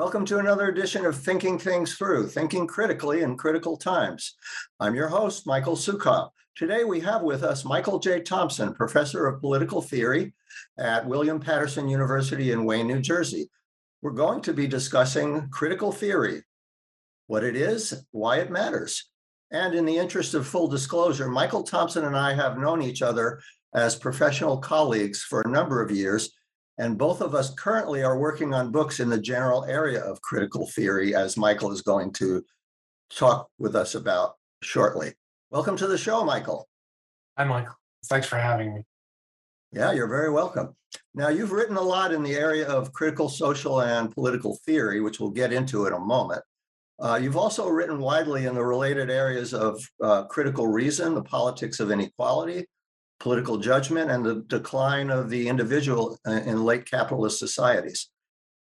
Welcome to another edition of Thinking Things Through, Thinking Critically in Critical Times. I'm your host, Michael Sukoff. Today we have with us Michael J. Thompson, Professor of Political Theory at William Paterson University in Wayne, New Jersey. We're going to be discussing critical theory, what it is, why it matters. And in the interest of full disclosure, Michael Thompson and I have known each other as professional colleagues for a number of years and both of us currently are working on books in the general area of critical theory, as Michael is going to talk with us about shortly. Welcome to the show, Michael. Hi, Michael. Thanks for having me. Yeah, you're very welcome. Now, you've written a lot in the area of critical social and political theory, which we'll get into in a moment. Uh, you've also written widely in the related areas of uh, critical reason, the politics of inequality, political judgment and the decline of the individual uh, in late capitalist societies.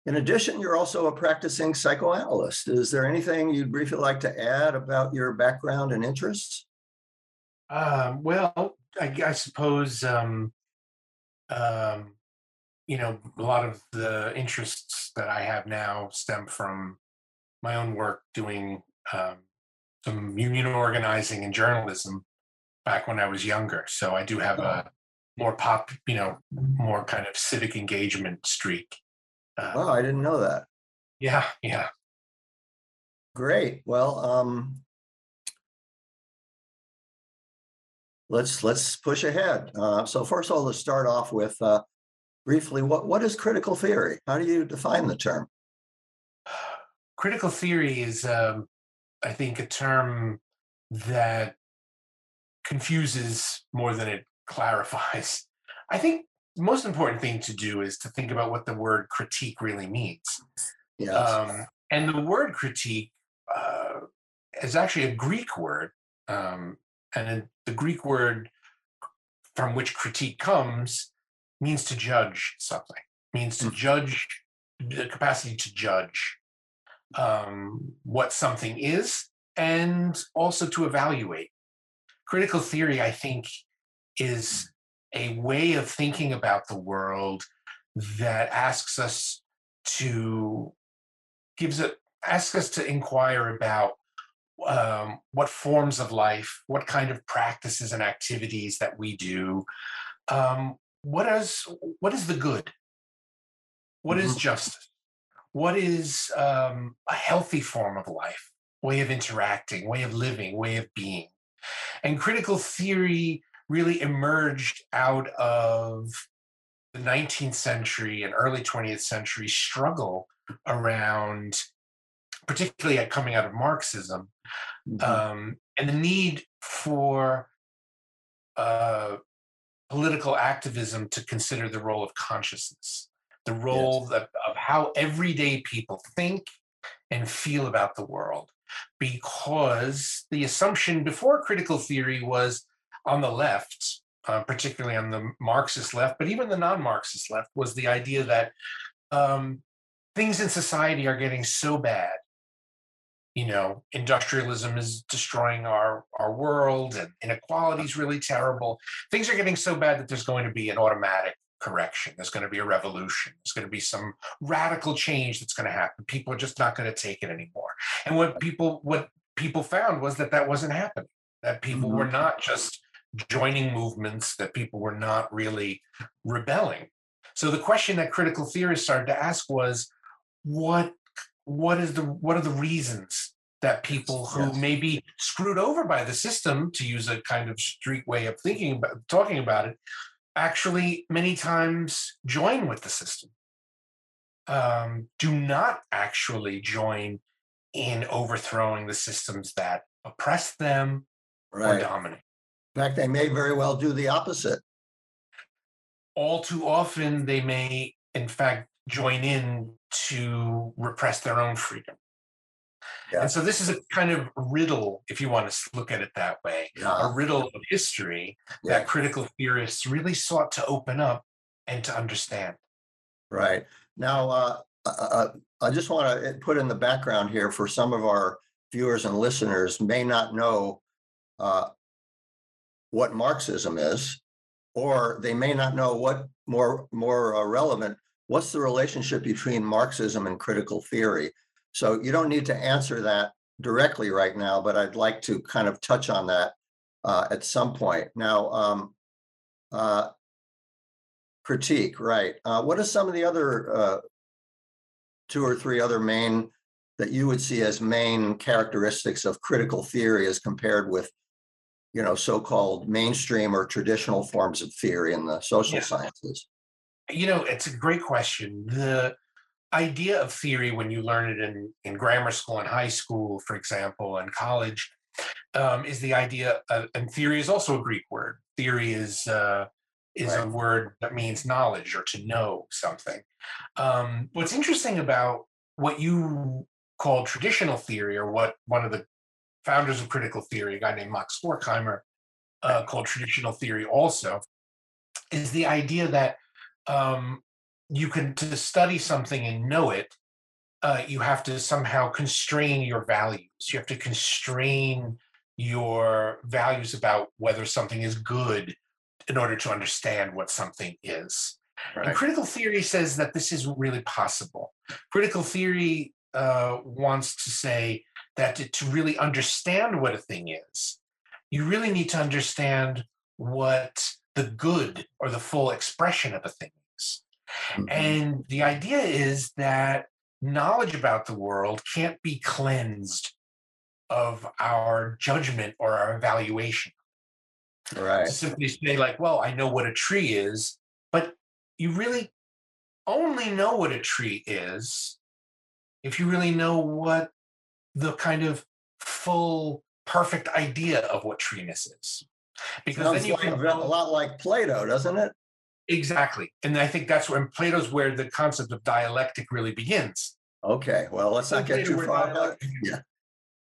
In addition, you're also a practicing psychoanalyst. Is there anything you'd briefly like to add about your background and interests? Um, well, I, I suppose, um, um, you know, a lot of the interests that I have now stem from my own work doing um, some union organizing and journalism back when I was younger. So I do have a more pop, you know, more kind of civic engagement streak. Uh, oh, I didn't know that. Yeah, yeah. Great. Well, um, let's let's push ahead. Uh, so first of all, let's start off with uh, briefly what what is critical theory? How do you define the term? Critical theory is, um, I think, a term that confuses more than it clarifies. I think the most important thing to do is to think about what the word critique really means. Yes. Um, and the word critique uh, is actually a Greek word. Um, and the Greek word from which critique comes means to judge something, means to mm. judge the capacity to judge um, what something is and also to evaluate critical theory, I think, is a way of thinking about the world that asks us to gives it asks us to inquire about um, what forms of life, what kind of practices and activities that we do, um, what is what is the good, What mm-hmm. is justice, what is um, a healthy form of life, way of interacting, way of living, way of being. And critical theory really emerged out of the 19th century and early 20th century struggle around, particularly coming out of Marxism, mm-hmm. um, and the need for uh, political activism to consider the role of consciousness, the role yes. that, of how everyday people think and feel about the world because the assumption before critical theory was on the left, uh, particularly on the Marxist left, but even the non Marxist left, was the idea that um, things in society are getting so bad. You know, industrialism is destroying our, our world and inequality is really terrible. Things are getting so bad that there's going to be an automatic correction. There's going to be a revolution. There's going to be some radical change that's going to happen. People are just not going to take it anymore. And what people what people found was that that wasn't happening. That people mm-hmm. were not just joining movements. That people were not really rebelling. So the question that critical theorists started to ask was, what what is the what are the reasons that people who yes. may be screwed over by the system, to use a kind of street way of thinking about talking about it, actually many times join with the system, um, do not actually join in overthrowing the systems that oppress them right. or dominate. In fact, they may very well do the opposite. All too often, they may, in fact, join in to repress their own freedom. Yeah. And so this is a kind of riddle, if you want to look at it that way, yeah. a riddle of history yeah. that critical theorists really sought to open up and to understand. Right. Now, uh, uh, uh I just want to put in the background here for some of our viewers and listeners may not know uh, what Marxism is, or they may not know what more more uh, relevant what's the relationship between Marxism and critical theory? So you don't need to answer that directly right now, but I'd like to kind of touch on that uh, at some point. Now, um, uh, critique, right? Uh, what are some of the other uh, two or three other main that you would see as main characteristics of critical theory as compared with, you know, so-called mainstream or traditional forms of theory in the social Yeah. sciences? You know, it's a great question. The idea of theory, when you learn it in, in grammar school and high school, for example, and college, um, is the idea, of, and theory is also a Greek word. Theory is uh, is a word that means knowledge or to know something. Um, what's interesting about what you call traditional theory, or what one of the founders of critical theory, a guy named Max Horkheimer, uh, called traditional theory, also, is the idea that um, you can to study something and know it uh, you have to somehow constrain your values. You have to constrain your values about whether something is good in order to understand what something is. And critical theory says that this isn't really possible. Critical theory uh, wants to say that to, to really understand what a thing is you really need to understand what the good or the full expression of a thing is Mhm. and the idea is that knowledge about the world can't be cleansed of our judgment or our evaluation. Right. To simply say, like, well, I know what a tree is, but you really only know what a tree is if you really know what the kind of full, perfect idea of what treeness is. Because Sounds then you like a lot like Plato, doesn't it? Exactly. And I think that's when Plato's where the concept of dialectic really begins. Okay, well, let's not get too far. Yeah.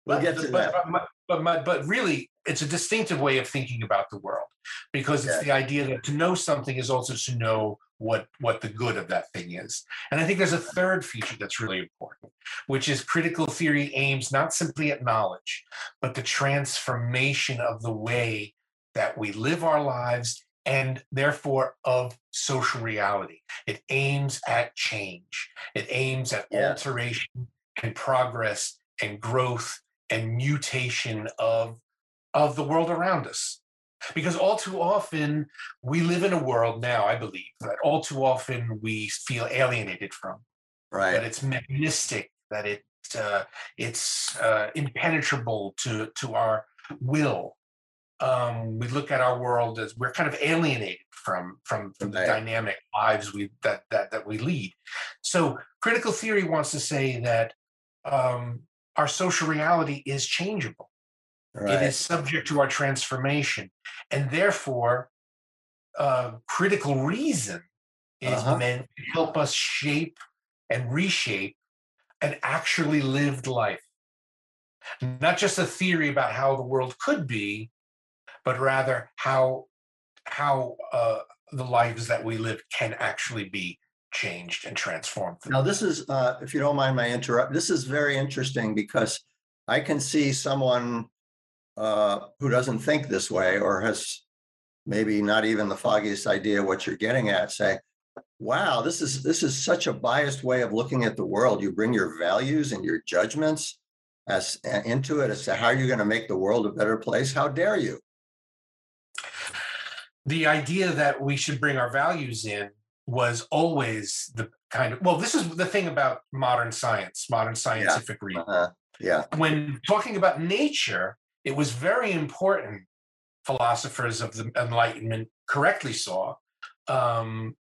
We'll But get to but, that. But, but, my, but really, it's a distinctive way of thinking about the world because it's the idea that to know something is also to know what what the good of that thing is. And I think there's a third feature that's really important, which is critical theory aims not simply at knowledge, but the transformation of the way that we live our lives and therefore of social reality. It aims at change. It aims at Yeah. alteration and progress and growth and mutation of of the world around us because all too often we live in a world now i believe that all too often we feel alienated from Right. that it's mechanistic that it uh, it's uh, impenetrable to to our will um, we look at our world as we're kind of alienated from from, from the Right. dynamic lives we that that that we lead so critical theory wants to say that um, our social reality is changeable it Right. is subject to our transformation and therefore uh, critical reason is Uh-huh. meant to help us shape and reshape an actually lived life not just a theory about how the world could be but rather how how uh, the lives that we live can actually be changed and transformed Now, this is, uh, if you don't mind my interrupt, this is very interesting because I can see someone uh, who doesn't think this way or has maybe not even the foggiest idea what you're getting at, say, wow, this is, this is such a biased way of looking at the world. You bring your values and your judgments as uh, into it as to how are you're going to make the world a better place. How dare you? The idea that we should bring our values in was always the kind of well this is the thing about modern science modern scientific reading Uh, yeah, when talking about nature it was very important philosophers of the enlightenment correctly saw um,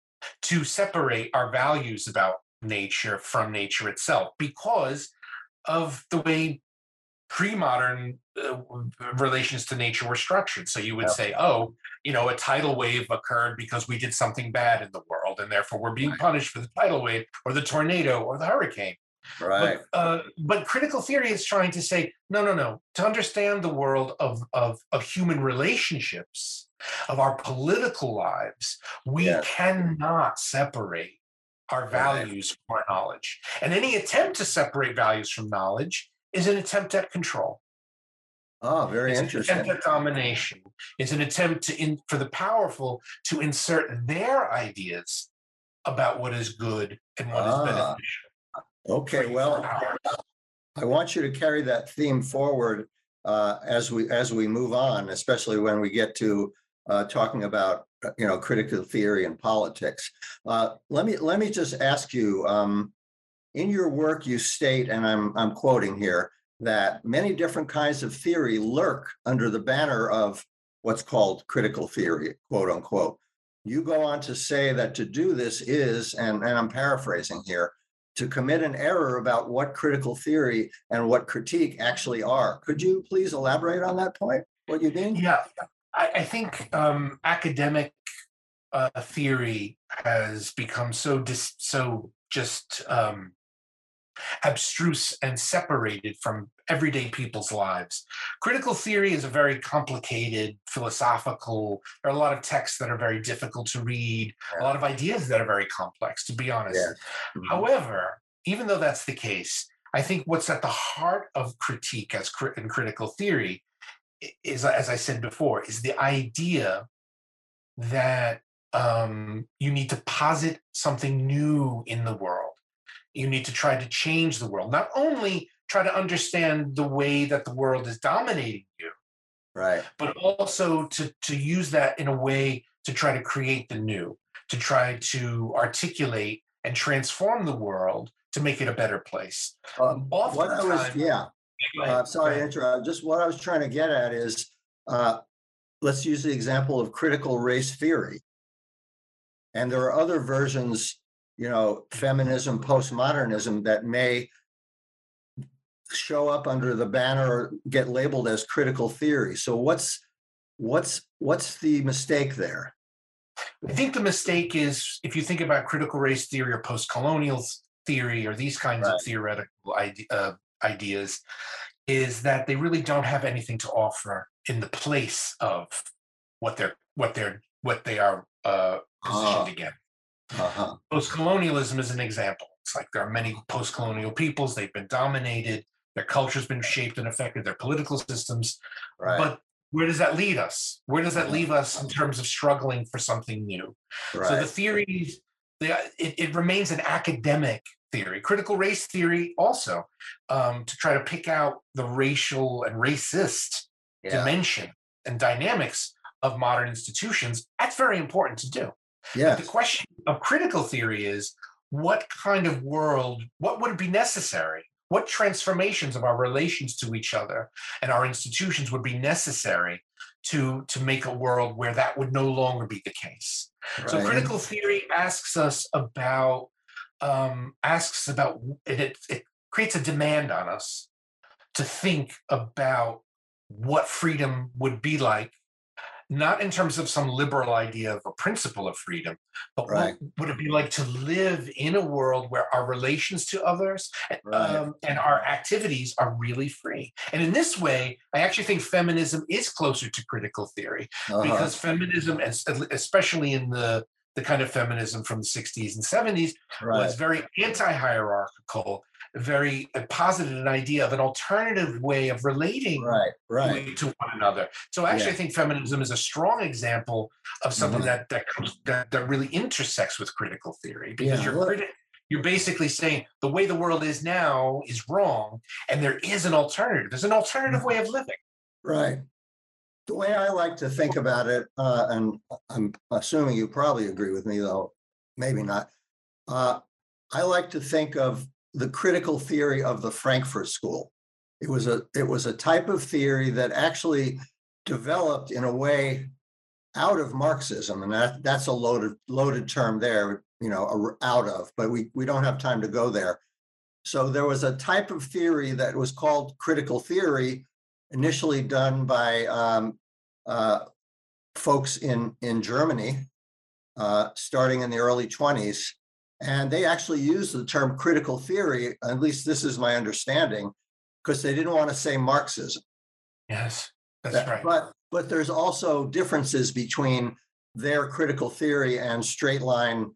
to separate our values about nature from nature itself because of the way pre-modern uh, relations to nature were structured so you would Yeah. say oh you know a tidal wave occurred because we did something bad in the world and therefore we're being Right. punished for the tidal wave or the tornado or the hurricane right. but, uh, but critical theory is trying to say no, no, no. To understand the world of of of human relationships, of our political lives, we Yes. cannot separate our Right. values from our knowledge. And any attempt to separate values from knowledge is an attempt at control. Oh, very It's an interesting. attempt at domination. It's an attempt to in, for the powerful to insert their ideas about what is good and what is Ah, beneficial. Okay, well, I want you to carry that theme forward uh, as we, as we move on, especially when we get to uh, talking about, uh, you know, critical theory and politics. Uh, Let me, let me just ask you, um, in your work, you state, and I'm, I'm quoting here, that many different kinds of theory lurk under the banner of what's called critical theory, quote unquote. You go on to say that to do this is, and, and I'm paraphrasing here, to commit an error about what critical theory and what critique actually are. Could you please elaborate on that point? What you mean? Yeah, I, I think um, academic uh, theory has become so dis, so just um, abstruse and separated from everyday people's lives. Critical theory is a very complicated philosophical. There are a lot of texts that are very difficult to read. A lot of ideas that are very complex, to be honest. Yes. Mhm. However, even though that's the case, I think what's at the heart of critique as cri- in critical theory is, as I said before, is the idea that um, you need to posit something new in the world. You need to try to change the world, not only try to understand the way that the world is dominating you, Right. but also to to use that in a way to try to create the new, to try to articulate and transform the world to make it a better place. Um, What I was, yeah, uh, sorry interrupt. Just what I was trying to get at is, uh, let's use the example of critical race theory. And there are other versions, you know, feminism, postmodernism that may show up under the banner, or get labeled as critical theory. So what's, what's, what's the mistake there? I think the mistake is if you think about critical race theory or post-colonial theory or these kinds Right. of theoretical ide- uh, ideas, is that they really don't have anything to offer in the place of what they're what they're what they are uh, positioned Ah. against. Uh-huh, Post-colonialism is an example. It's like there are many post-colonial peoples; they've been dominated, their culture's been shaped and affected, their political systems. right, But where does that lead us? Where does that Mhm. leave us in terms of struggling for something new? So the right, theories, the, it, it remains an academic theory. Critical race theory also, um, to try to pick out the racial and racist yeah, dimension and dynamics of modern institutions. That's very important to do. But yes, the question of critical theory is what kind of world, what would be necessary? What transformations of our relations to each other and our institutions would be necessary to, to make a world where that would no longer be the case? So critical theory asks us about um, asks about it. It creates a demand on us to think about what freedom would be like, not in terms of some liberal idea of a principle of freedom, but Right. what would it be like to live in a world where our relations to others Right. um, and our activities are really free? And in this way, I actually think feminism is closer to critical theory Uh-huh, because feminism, es- especially in the the kind of feminism from the 60s and 70s, Right, was very anti-hierarchical, very posited an idea of an alternative way of relating right, right, to- one another. So actually, Yeah. I think feminism is a strong example of something Mhm. that that, that that really intersects with critical theory because Yeah, you're criti- you're basically saying the way the world is now is wrong, and there is an alternative. There's an alternative way of living. right. The way I like to think about it, uh, and I'm assuming you probably agree with me, though, maybe not. Uh, I like to think of the critical theory of the Frankfurt School. It was a, it was a type of theory that actually developed in a way out of Marxism, and that, that's a loaded, loaded term there, you know, out of, but we, we don't have time to go there. So there was a type of theory that was called critical theory, initially done by um, uh, folks in, in Germany, uh, starting in the early 20s. And they actually used the term critical theory, at least this is my understanding, because they didn't want to say Marxism. Yes, that's That- right. But, but there's also differences between their critical theory and straight line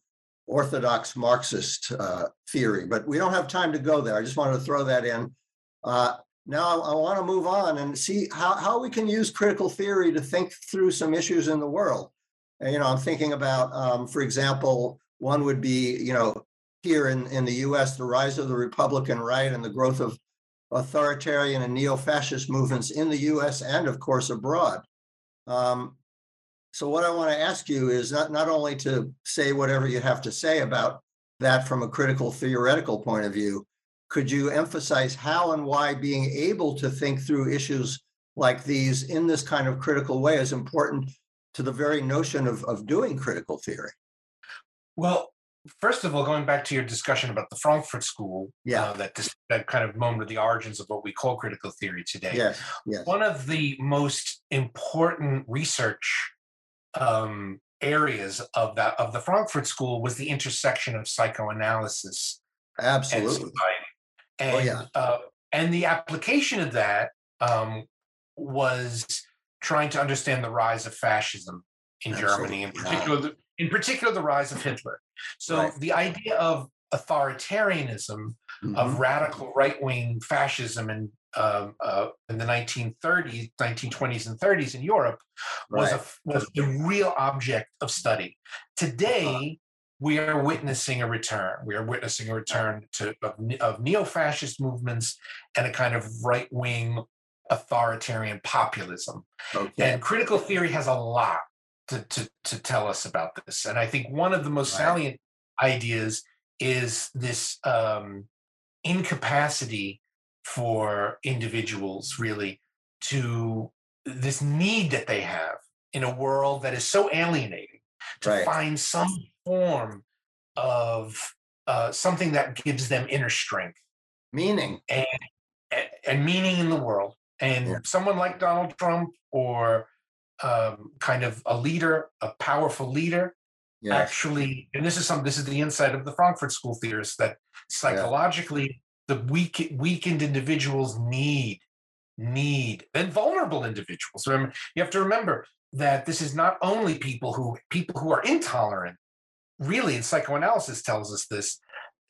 orthodox Marxist uh, theory, but we don't have time to go there. I just wanted to throw that in. Uh, Now, I want to move on and see how, how we can use critical theory to think through some issues in the world. And, You know, I'm thinking about, um, for example, one would be, you know, here in, in the US, the rise of the Republican right and the growth of authoritarian and neo-fascist movements in the US and of course abroad. Um, so what I want to ask you is not, not only to say whatever you have to say about that from a critical theoretical point of view, could you emphasize how and why being able to think through issues like these in this kind of critical way is important to the very notion of, of doing critical theory? Well, first of all, going back to your discussion about the Frankfurt School, Yeah. uh, that dis- that kind of moment of the origins of what we call critical theory today. Yes, yes, One of the most important research um, areas of that of the Frankfurt School was the intersection of psychoanalysis and absolutely. Oh, yeah. uh, and the application of that um, was trying to understand the rise of fascism in Germany, in particular. yeah. In particular, the rise of Hitler. So Right. the idea of authoritarianism, of Mhm. radical right-wing fascism in um, uh, in the 1930s, 1920s, and 30s in Europe was a, was the real object of study. Today, we are witnessing a return. We are witnessing a return to of, of neo-fascist movements and a kind of right-wing authoritarian populism. Okay, And critical theory has a lot to, to, to tell us about this. And I think one of the most Right. salient ideas is this um, incapacity for individuals really to this need that they have in a world that is so alienating to Right. find some form of uh, something that gives them inner strength meaning, and, and meaning in the world. And Yeah. someone like Donald Trump or um, kind of a leader, a powerful leader, yes, actually, and this is some, this is the insight of the Frankfurt School theorists that psychologically the weak, weakened individuals need, need, and vulnerable individuals. Remember, you have to remember that this is not only people who people who are intolerant. Really, and psychoanalysis tells us this.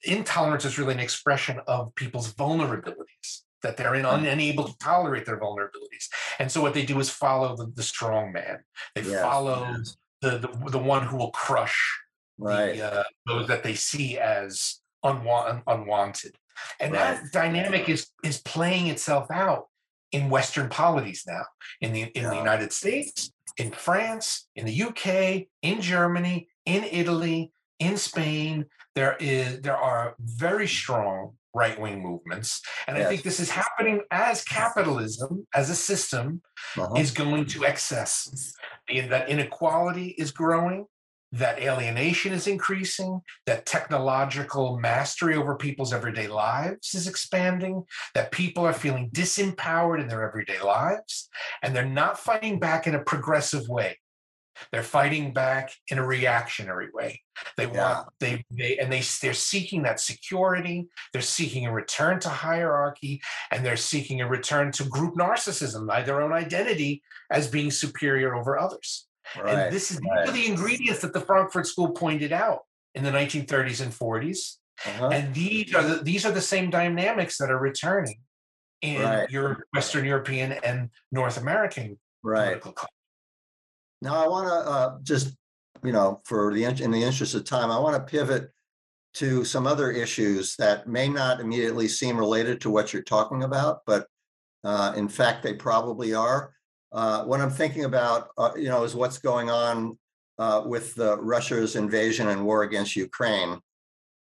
Intolerance is really an expression of people's vulnerabilities that they're in, Mm. unable to tolerate their vulnerabilities, and so what they do is follow the, the strong man. They yes, follow yes, the, the the one who will crush Right, the, uh, those that they see as unwa- unwanted. And that dynamic is is playing itself out in Western polities now, in the in the United States, in France, in the UK, in Germany, in Italy, in Spain. There is there are very strong right wing movements, and I think this is happening as capitalism as a system uh-huh, is going to excess. In that inequality is growing, that alienation is increasing, that technological mastery over people's everyday lives is expanding, that people are feeling disempowered in their everyday lives, and they're not fighting back in a progressive way. They're fighting back in a reactionary way. They want they they and they they're seeking that security. They're seeking a return to hierarchy, and they're seeking a return to group narcissism, by their own identity as being superior over others. right, and this is these right. are the ingredients that the Frankfurt School pointed out in the 1930s and 40s. uh-huh, And these are the, these are the same dynamics that are returning in Right. Europe, Western European and North American right. political culture. Now, I want to uh, just, you know, for the, in the interest of time, I want to pivot to some other issues that may not immediately seem related to what you're talking about, but uh, in fact, they probably are. Uh, What I'm thinking about, uh, you know, is what's going on uh, with the Russia's invasion and war against Ukraine,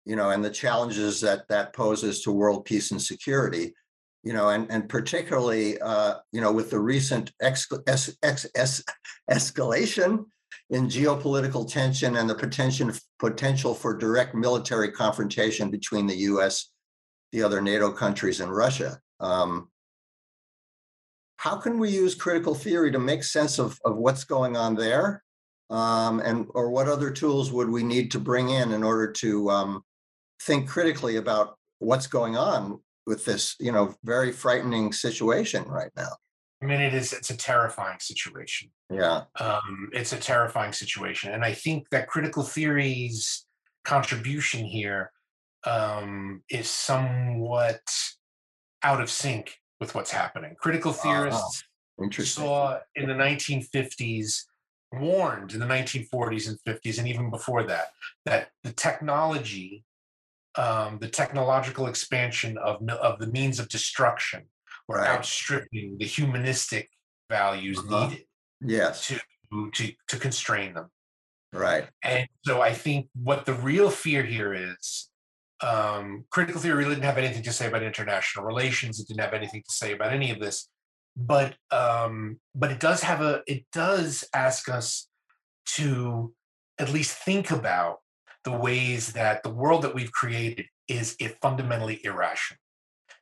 you know, and the challenges that that poses to world peace and security you know, and and particularly, uh, you know, with the recent ex, es, ex, es, escalation in geopolitical tension and the potential potential for direct military confrontation between the U.S., the other NATO countries, and Russia. Um, how can we use critical theory to make sense of of what's going on there, um, and or what other tools would we need to bring in in order to um, think critically about what's going on with this, you know, very frightening situation right now. I mean, it is it's a terrifying situation. Yeah, Um, it's a terrifying situation, and I think that critical theory's contribution here um, is somewhat out of sync with what's happening. Critical Wow. theorists saw in the 1950s warned in the 1940s and 50s and even before that that the technology um, the technological expansion of of the means of destruction were Right. outstripping the humanistic values Uh-huh. needed Yes, to, to to constrain them right. and so i think what the real fear here is um, critical theory really didn't have anything to say about international relations it didn't have anything to say about any of this but um, but it does have a it does ask us to at least think about the ways that the world that we've created is fundamentally irrational.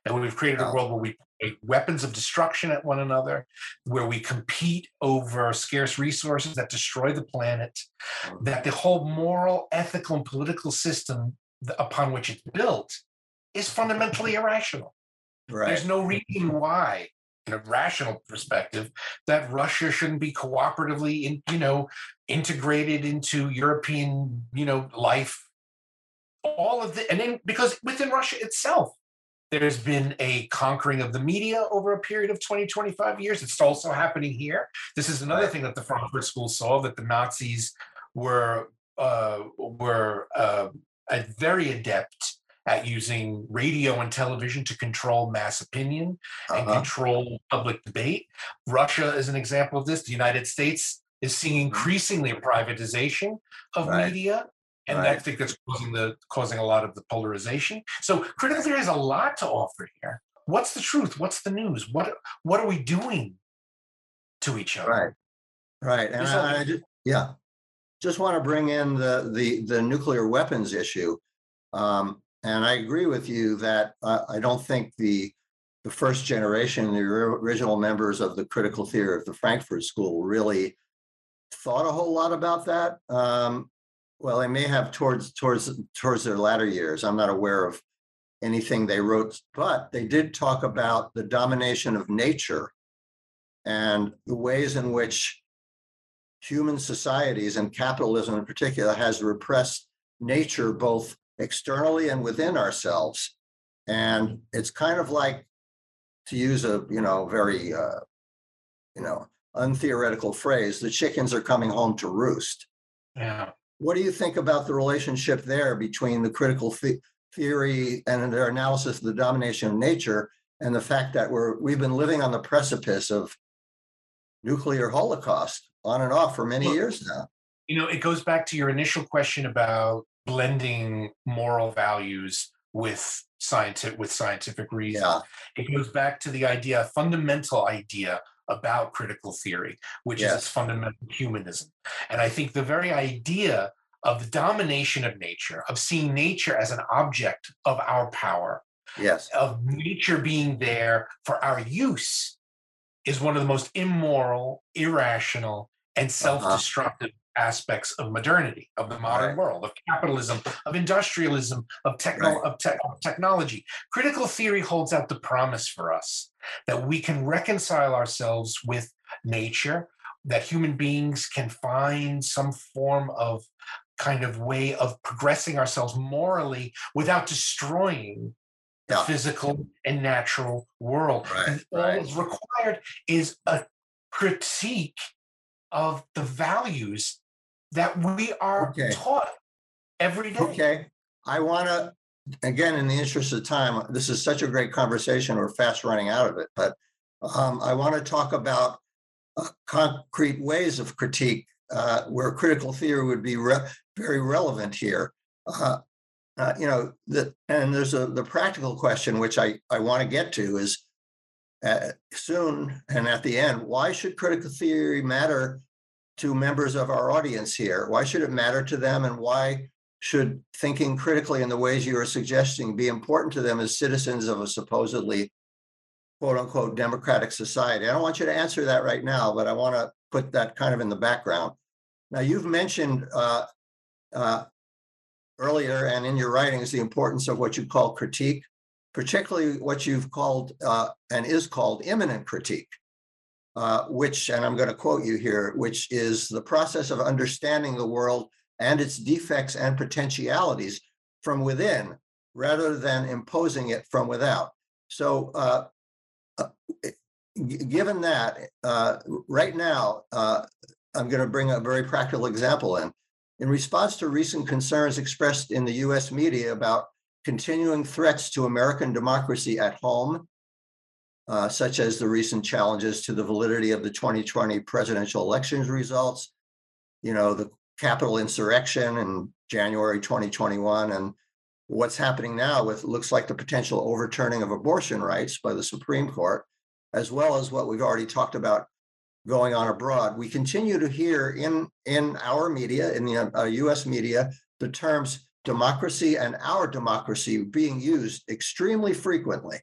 That we've created a world where we weapons of destruction at one another where we compete over scarce resources that destroy the planet mm. that the whole moral ethical and political system upon which it's built is fundamentally irrational. Right. there's no reason why, a rational perspective, that Russia shouldn't be cooperatively, in, you know, integrated into European, you know, life. All of the, and then because within Russia itself, there's been a conquering of the media over a period of 20, 25 years. It's also happening here. This is another thing that the Frankfurt School saw that the Nazis were uh, were uh, a very adept at using radio and television to control mass opinion and Uh-huh. control public debate. Russia is an example of this. The United States is seeing increasingly a privatization of Mm-hmm. Right. media. And I think that's causing the causing a lot of the polarization. So critical theory has a lot to offer here. What's the truth? What's the news? What what are we doing to each other? Right. Right. And I, I ju- yeah, just want to bring in the, the, the nuclear weapons issue. Um, and I agree with you that uh, I don't think the, the first generation, the original members of the critical theory of the Frankfurt School really thought a whole lot about that. Um, well, they may have towards, towards, towards their latter years. I'm not aware of anything they wrote, but they did talk about the domination of nature and the ways in which human societies and capitalism in particular has repressed nature both externally and within ourselves. And it's kind of like, to use a, you know, very, uh, you know, untheoretical phrase, the chickens are coming home to roost. Yeah. What do you think about the relationship there between the critical the- theory and their analysis of the domination of nature and the fact that we're, we've been living on the precipice of nuclear holocaust on and off for many Well, years now? You know, it goes back to your initial question about blending moral values with scientific with scientific reason. Yeah, It goes back to the idea, fundamental idea about critical theory, which is its fundamental humanism. And I think the very idea of the domination of nature, of seeing nature as an object of our power, yes, of nature being there for our use, is one of the most immoral, irrational, and uh-huh. self-destructive aspects of modernity, of the modern Right. world, of capitalism, of industrialism, of techno Right. of, tech of technology. Critical theory holds out the promise for us that we can reconcile ourselves with nature, that human beings can find some form of kind of way of progressing ourselves morally without destroying the Yeah. physical and natural world. Right, and all right. that's required is a critique of the values that we are Okay. taught every day. okay. I want to, again, in the interest of time, this is such a great conversation, we're fast running out of it, but um, I want to talk about uh, concrete ways of critique uh, where critical theory would be re- very relevant here. Uh, uh, you know, the, and there's a, the practical question, which I, I want to get to is uh, soon and at the end, why should critical theory matter to members of our audience here? Why should it matter to them and why should thinking critically in the ways you are suggesting be important to them as citizens of a supposedly quote unquote democratic society? I don't want you to answer that right now, but I want to put that kind of in the background. Now, you've mentioned uh, uh, earlier and in your writings the importance of what you call critique, particularly what you've called uh, and is called immanent critique, uh, which, and I'm going to quote you here, which is the process of understanding the world and its defects and potentialities from within rather than imposing it from without. So, uh, uh, given that, uh, right now, uh, I'm going to bring a very practical example in. In response to recent concerns expressed in the US media about continuing threats to American democracy at home, uh, such as the recent challenges to the validity of the 2020 presidential elections results, you know, the Capitol insurrection in January 2021, and what's happening now with looks like the potential overturning of abortion rights by the Supreme Court, as well as what we've already talked about going on abroad. We continue to hear in in our media, in the uh, U.S. media, the terms democracy and our democracy being used extremely frequently.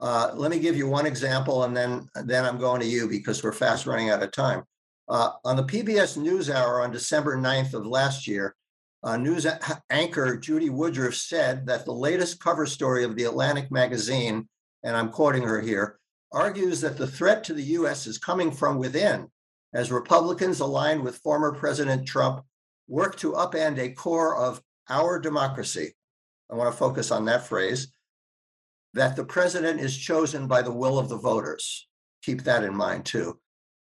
Uh, let me give you one example, and then then I'm going to you because we're fast running out of time. Uh, on the PBS NewsHour on December 9th of last year, uh, news anchor Judy Woodruff said that the latest cover story of the Atlantic magazine, and I'm quoting her here, argues that the threat to the US is coming from within as Republicans aligned with former President Trump work to upend a core of our democracy. I want to focus on that phrase that the president is chosen by the will of the voters. Keep that in mind too.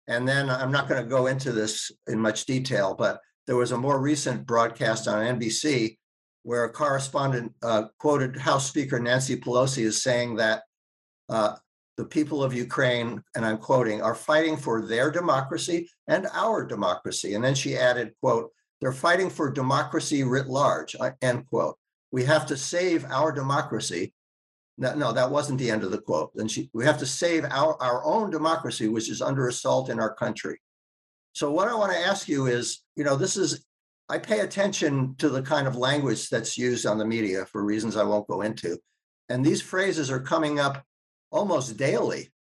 And then I'm not going to go into this in much detail, but there was a more recent broadcast on NBC where a correspondent uh, quoted House Speaker Nancy Pelosi as saying that uh, the people of Ukraine, and I'm quoting, are fighting for their democracy and our democracy. And then she added, quote, they're fighting for democracy writ large, uh, end quote. We have to save our democracy. No, no, that wasn't the end of the quote. And she, we have to save our, our own democracy, which is under assault in our country. So what I want to ask you is, you know, this is, I pay attention to the kind of language that's used on the media for reasons I won't go into. And these phrases are coming up almost daily,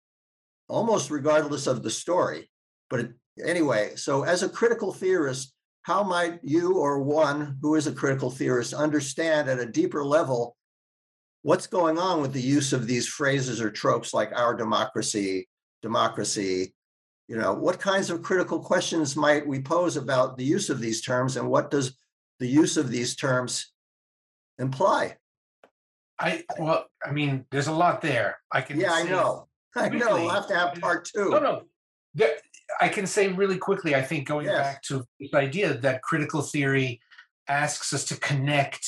almost regardless of the story. But anyway, so as a critical theorist, how might you or one who is a critical theorist understand at a deeper level what's going on with the use of these phrases or tropes like our democracy, democracy? You know, what kinds of critical questions might we pose about the use of these terms and what does the use of these terms imply? I well, I mean, there's a lot there. I can. Yeah, I know. I know. We'll have to have part two. No, no. There- I can say really quickly. I think going Yes. back to this idea that critical theory asks us to connect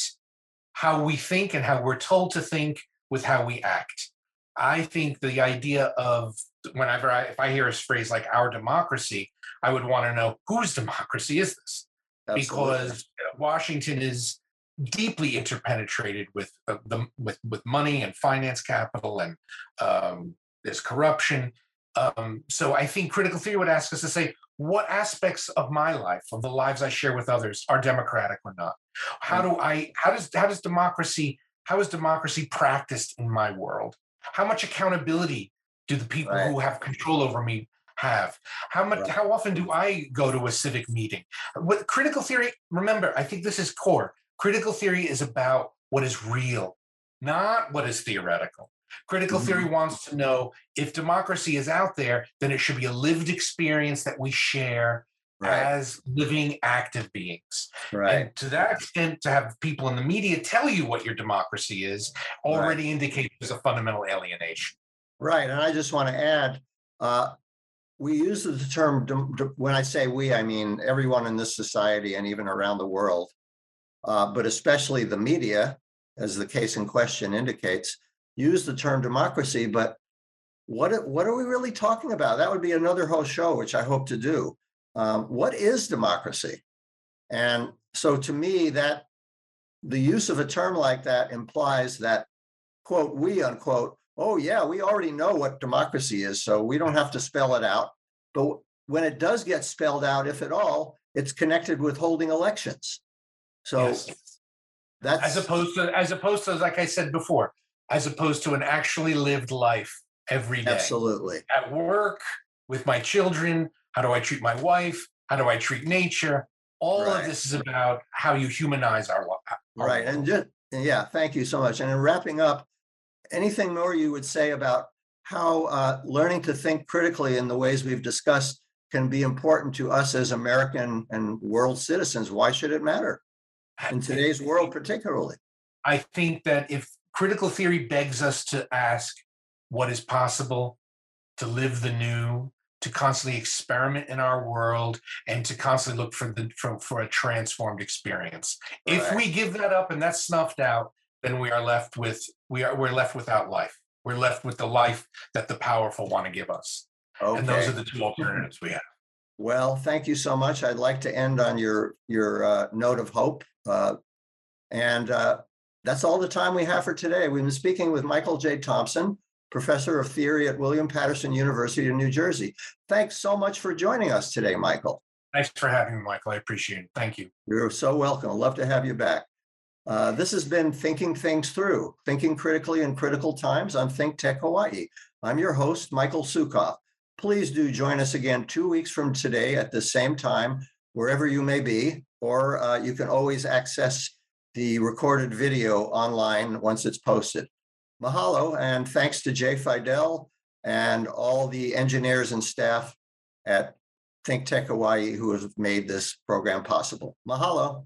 how we think and how we're told to think with how we act. I think the idea of whenever I, if I hear a phrase like our democracy, I would want to know whose democracy is this? Absolutely. because Washington is deeply interpenetrated with uh, the with with money and finance capital and um, there's corruption. Um, so I think critical theory would ask us to say what aspects of my life, of the lives I share with others, are democratic or not. How mm. do I? How does how does democracy? How is democracy practiced in my world? How much accountability do the people who have control over me have? How much? Right. How often do I go to a civic meeting? What critical theory? Remember, I think this is core. Critical theory is about what is real, not what is theoretical. Critical Mhm. theory wants to know if democracy is out there, then it should be a lived experience that we share Right, as living active beings. right. And to that extent, to have people in the media tell you what your democracy is already indicates there's a fundamental alienation. Right, and I just want to add, uh, we use the term, when I say we, I mean everyone in this society and even around the world. Uh, but especially the media, as the case in question indicates, use the term democracy, but what, what are we really talking about? That would be another whole show, which I hope to do. Um, what is democracy? And so to me, that the use of a term like that implies that, quote, we unquote, oh, yeah, we already know what democracy is, so we don't have to spell it out. But when it does get spelled out, if at all, it's connected with holding elections. So Yes. that's As opposed to, as opposed to, like I said before, as opposed to an actually lived life every day. absolutely At work, with my children, how do I treat my wife? How do I treat nature? All Right. of this is about how you humanize our life. right. And just yeah, thank you so much. And in wrapping up, anything more you would say about how uh, learning to think critically in the ways we've discussed can be important to us as American and world citizens? Why should it matter in today's world, particularly? I think that if critical theory begs us to ask what is possible, to live the new, to constantly experiment in our world and to constantly look for the for, for a transformed experience. If we give that up and that's snuffed out, then we are left with we are we're left without life. We're left with the life that the powerful want to give us. Okay. And those are the two alternatives we have. Well, thank you so much. I'd like to end on your, your uh, note of hope. uh, And uh, that's all the time we have for today. We've been speaking with Michael J. Thompson, Professor of Theory at William Paterson University in New Jersey. Thanks so much for joining us today, Michael. Thanks for having me, Michael. I appreciate it. Thank you. You're so welcome. I'd love to have you back. Uh, This has been Thinking Things Through, Thinking Critically in Critical Times on Think Tech Hawaii. I'm your host, Michael Sukoff. Please do join us again two weeks from today at the same time, wherever you may be, or uh, you can always access the recorded video online once it's posted. Mahalo, and thanks to Jay Fidel and all the engineers and staff at Think Tech Hawaii who have made this program possible. Mahalo.